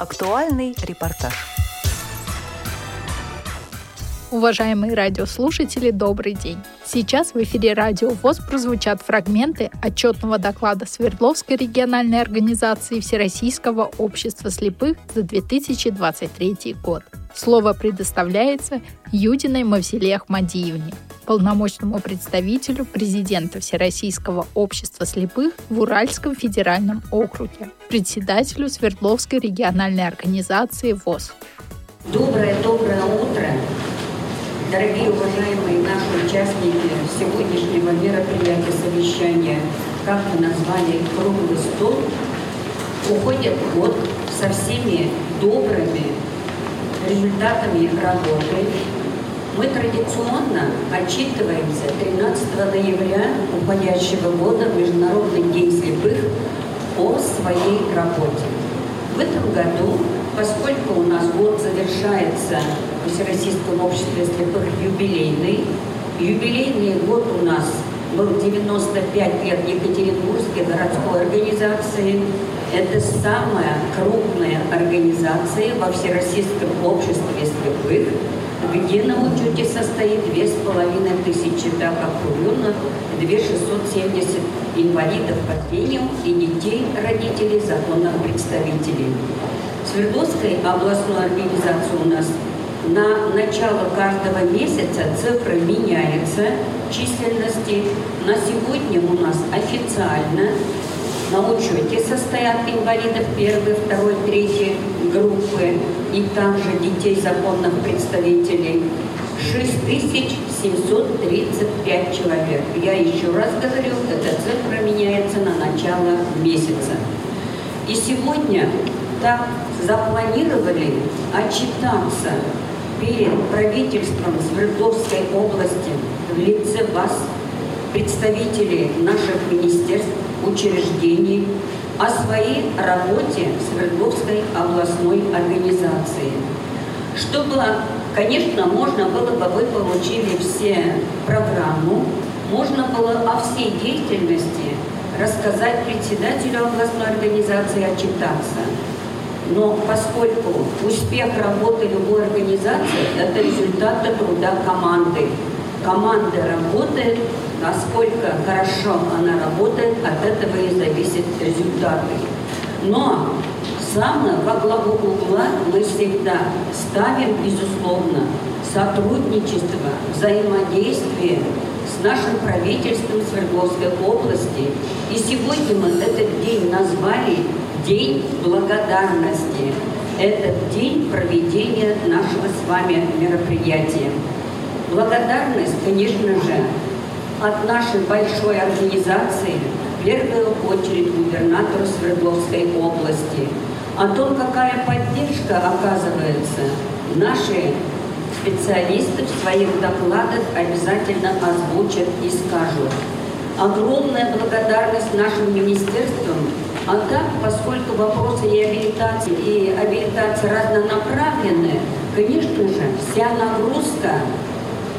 Актуальный репортаж. Уважаемые радиослушатели, добрый день. Сейчас в эфире Радио ВОЗ прозвучат фрагменты отчетного доклада Свердловской региональной организации Всероссийского общества слепых за 2023 год. Слово предоставляется Юдиной Мавзеле Ахмадиевне, полномочному представителю президента Всероссийского общества слепых в Уральском федеральном округе, председателю Свердловской региональной организации ВОЗ. Доброе-доброе утро, Дорогие уважаемые наши участники сегодняшнего мероприятия совещания, как мы назвали круглый стол, уходит год со всеми добрыми результатами работы. Мы традиционно отчитываемся 13 ноября уходящего года, Международный день слепых, о своей работе. В этом году, поскольку у нас год завершается Всероссийском обществе слепых юбилейный. Юбилейный год у нас был 95 лет Екатеринбургской городской организации. Это самая крупная организация во Всероссийском обществе слепых, где на учете состоит 2500 да, как районов, 2670 инвалидов по зрению и детей, родителей, законных представителей. Свердловской областной организации у нас на начало каждого месяца цифры меняются, численности. На сегодня у нас официально на учете состоят инвалидов первой, второй, третьей группы и также детей законных представителей 6735 человек. Я еще раз говорю, эта цифра меняется на начало месяца. И сегодня так запланировали отчитаться перед правительством Свердловской области в лице вас, представителей наших министерств, учреждений, о своей работе Свердловской областной организации. Чтобы, конечно, можно было бы, вы получили все программу, можно было о всей деятельности рассказать председателю областной организации, отчитаться. Но поскольку успех работы любой организации – это результат труда команды. Команда работает, насколько хорошо она работает, от этого и зависят результаты. Но самое во главу угла мы всегда ставим, безусловно, сотрудничество, взаимодействие с нашим правительством Свердловской области. И сегодня мы этот день назвали День благодарности. Это день проведения нашего с вами мероприятия. Благодарность, конечно же, от нашей большой организации, в первую очередь губернатору Свердловской области, о том, какая поддержка оказывается. Наши специалисты в своих докладах обязательно озвучат и скажут. Огромная благодарность нашим министерствам а так, поскольку вопросы реабилитации и абилитации разнонаправленные, конечно же, вся нагрузка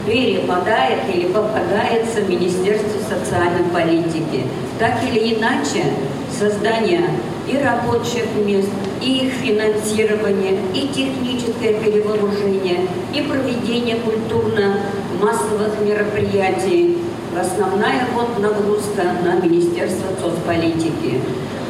перепадает или попадается в Министерство социальной политики. Так или иначе, создание и рабочих мест, и их финансирование, и техническое перевооружение, и проведение культурно-массовых мероприятий. Основная вот нагрузка на Министерство соцполитики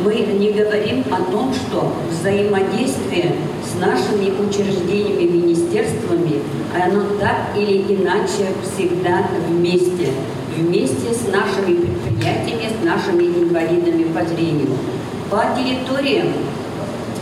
мы не говорим о том, что взаимодействие с нашими учреждениями, министерствами, оно так или иначе всегда вместе. Вместе с нашими предприятиями, с нашими инвалидами по зрению. По территории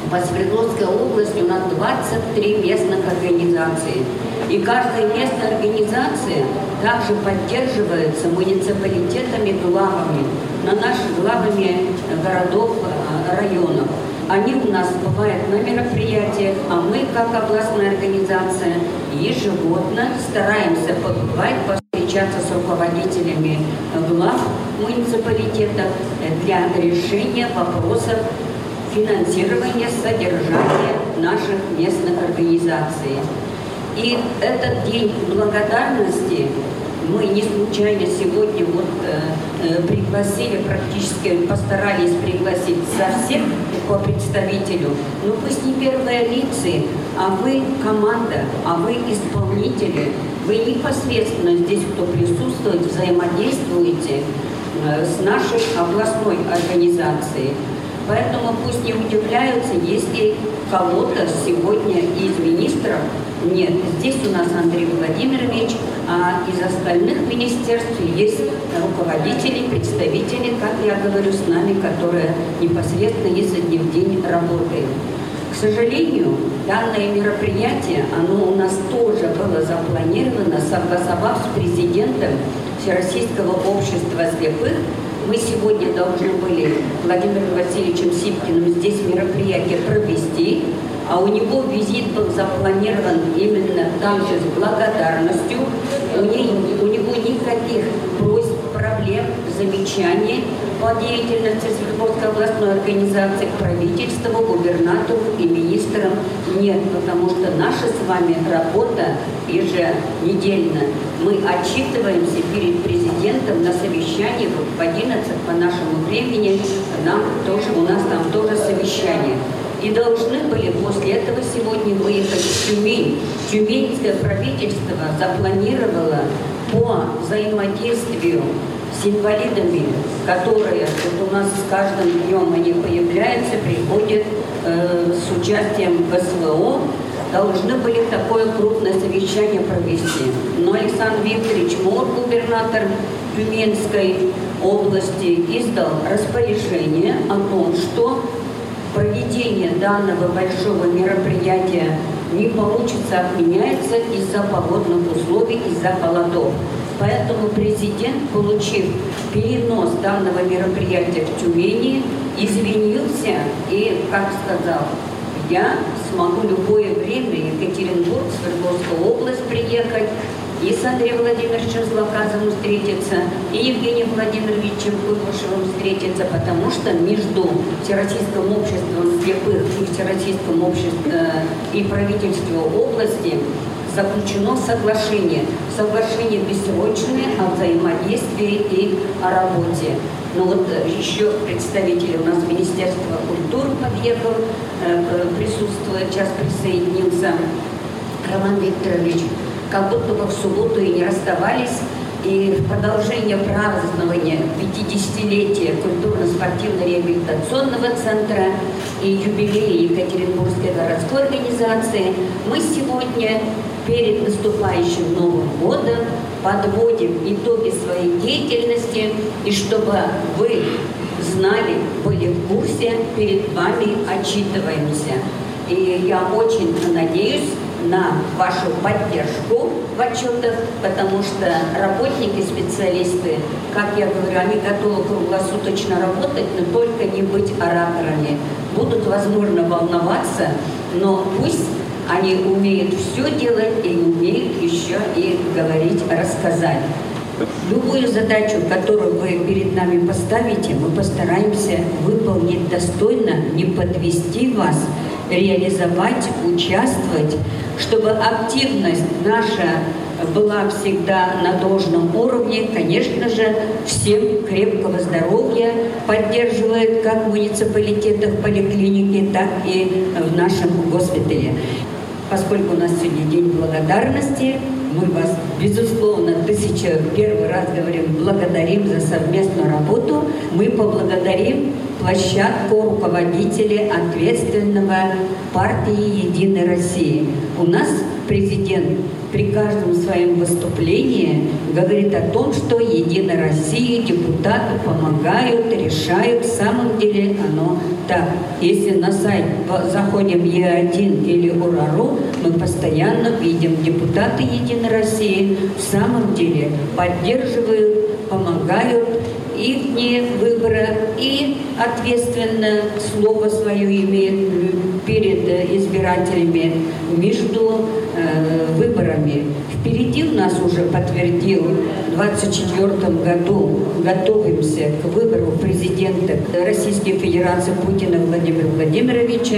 по Свердловской области у нас 23 местных организации. И каждая местная организация также поддерживается муниципалитетами, главами, на наших главами городов, э, районов. Они у нас бывают на мероприятиях, а мы, как областная организация, ежегодно стараемся побывать, встречаться с руководителями глав муниципалитетов для решения вопросов финансирования содержания наших местных организаций. И этот день благодарности мы не случайно сегодня вот э, э, пригласили, практически постарались пригласить со всех по представителю. Ну пусть не первые лица, а вы команда, а вы исполнители. Вы непосредственно здесь, кто присутствует, взаимодействуете э, с нашей областной организацией. Поэтому пусть не удивляются, если кого-то сегодня из министров нет. Здесь у нас Андрей Владимирович, а из остальных министерств есть руководители, представители, как я говорю, с нами, которые непосредственно изо дня в день работают. К сожалению, данное мероприятие, оно у нас тоже было запланировано, согласовав с президентом Всероссийского общества слепых мы сегодня должны были Владимиром Васильевичем Сипкиным здесь мероприятие провести, а у него визит был запланирован именно там же с благодарностью. У него, у него никаких просьб, проблем, замечаний по деятельности Свердловской областной организации к правительству, губернатору и министрам нет, потому что наша с вами работа еженедельно. Мы отчитываемся перед президентом на совещании в 11 по нашему времени. Нам тоже, у нас там тоже совещание. И должны были после этого сегодня выехать в Тюмень. Тюменское правительство запланировало по взаимодействию с инвалидами, которые вот у нас с каждым днем они появляются, приходят э, с участием СВО, должны были такое крупное совещание провести. Но Александр Викторович Мор, губернатор Тюменской области, издал распоряжение о том, что проведение данного большого мероприятия не получится, отменяется из-за погодных условий, из-за холодов. Поэтому президент, получив перенос данного мероприятия в Тюмени, извинился и, как сказал, я смогу любое время Екатеринбург, Свердловскую область приехать, и с Андреем Владимировичем Злоказовым встретиться, и Евгением Владимировичем Куйвашевым встретиться, потому что между Всероссийским обществом слепых и Всероссийским обществом э, и правительством области заключено соглашение. Соглашение бессрочное о взаимодействии и о работе. Но вот еще представитель у нас Министерства культуры подъехал, э, присутствует, сейчас присоединился Роман Викторович как будто бы в субботу и не расставались. И в продолжение празднования 50-летия культурно-спортивно-реабилитационного центра и юбилея Екатеринбургской городской организации мы сегодня перед наступающим Новым годом подводим итоги своей деятельности, и чтобы вы знали, были в курсе, перед вами отчитываемся. И я очень надеюсь, на вашу поддержку в отчетах, потому что работники, специалисты, как я говорю, они готовы круглосуточно работать, но только не быть ораторами. Будут, возможно, волноваться, но пусть они умеют все делать и умеют еще и говорить, рассказать. Любую задачу, которую вы перед нами поставите, мы постараемся выполнить достойно, не подвести вас, реализовать, участвовать, чтобы активность наша была всегда на должном уровне. Конечно же, всем крепкого здоровья поддерживает как в муниципалитетах, поликлинике, так и в нашем госпитале. Поскольку у нас сегодня День благодарности, мы вас, безусловно, тысяча первый раз говорим, благодарим за совместную работу. Мы поблагодарим площадку руководителей ответственного партии «Единой России». У нас президент при каждом своем выступлении говорит о том, что Единая Россия, депутаты помогают, решают. В самом деле оно так. Если на сайт заходим Е1 или УРАРУ, мы постоянно видим депутаты Единой России в самом деле поддерживают, помогают их выбора и ответственно слово свое имеют перед избирателями между выборами. Впереди у нас уже подтвердил в 2024 году готовимся к выбору президента Российской Федерации Путина Владимира Владимировича.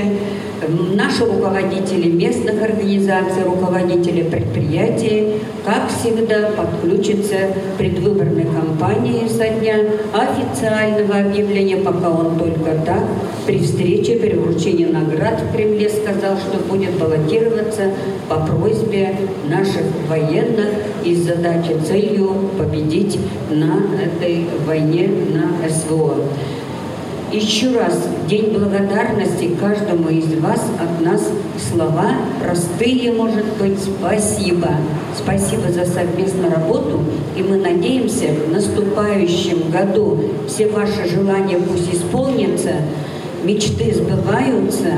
Наши руководители местных организаций, руководители предприятий, как всегда, подключатся к предвыборной кампании со дня официального объявления, пока он только так, при встрече, при вручении наград в Кремле сказал, что будет баллотироваться по просьбе наших военных и с целью победить на этой войне на СВО. Еще раз День благодарности каждому из вас от нас слова простые, может быть, спасибо. Спасибо за совместную работу, и мы надеемся, в наступающем году все ваши желания пусть исполнятся, мечты сбываются,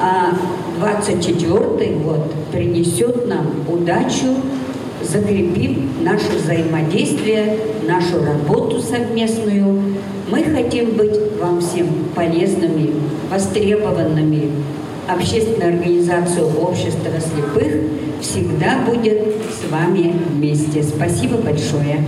а 24 год принесет нам удачу, закрепим наше взаимодействие, нашу работу совместную. Мы хотим быть вам всем полезными, востребованными. Общественная организация общества слепых всегда будет с вами вместе. Спасибо большое.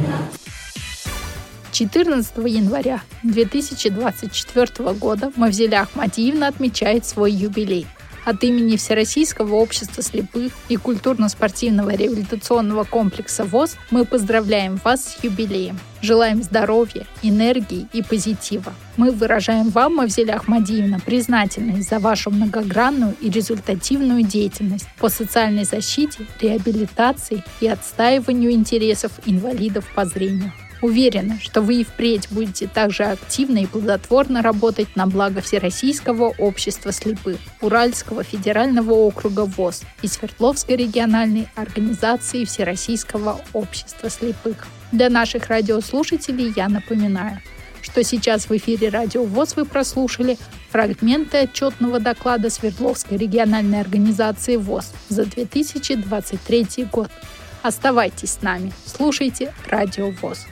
14 января 2024 года Мавзеля Ахмадиевна отмечает свой юбилей – от имени Всероссийского общества слепых и культурно-спортивного реабилитационного комплекса ВОЗ мы поздравляем вас с юбилеем. Желаем здоровья, энергии и позитива. Мы выражаем вам, Мавзеля Ахмадиевна, признательность за вашу многогранную и результативную деятельность по социальной защите, реабилитации и отстаиванию интересов инвалидов по зрению. Уверена, что вы и впредь будете также активно и плодотворно работать на благо Всероссийского общества слепых, Уральского федерального округа ВОЗ и Свердловской региональной организации Всероссийского общества слепых. Для наших радиослушателей я напоминаю, что сейчас в эфире Радио ВОЗ вы прослушали фрагменты отчетного доклада Свердловской региональной организации ВОЗ за 2023 год. Оставайтесь с нами, слушайте Радио ВОЗ.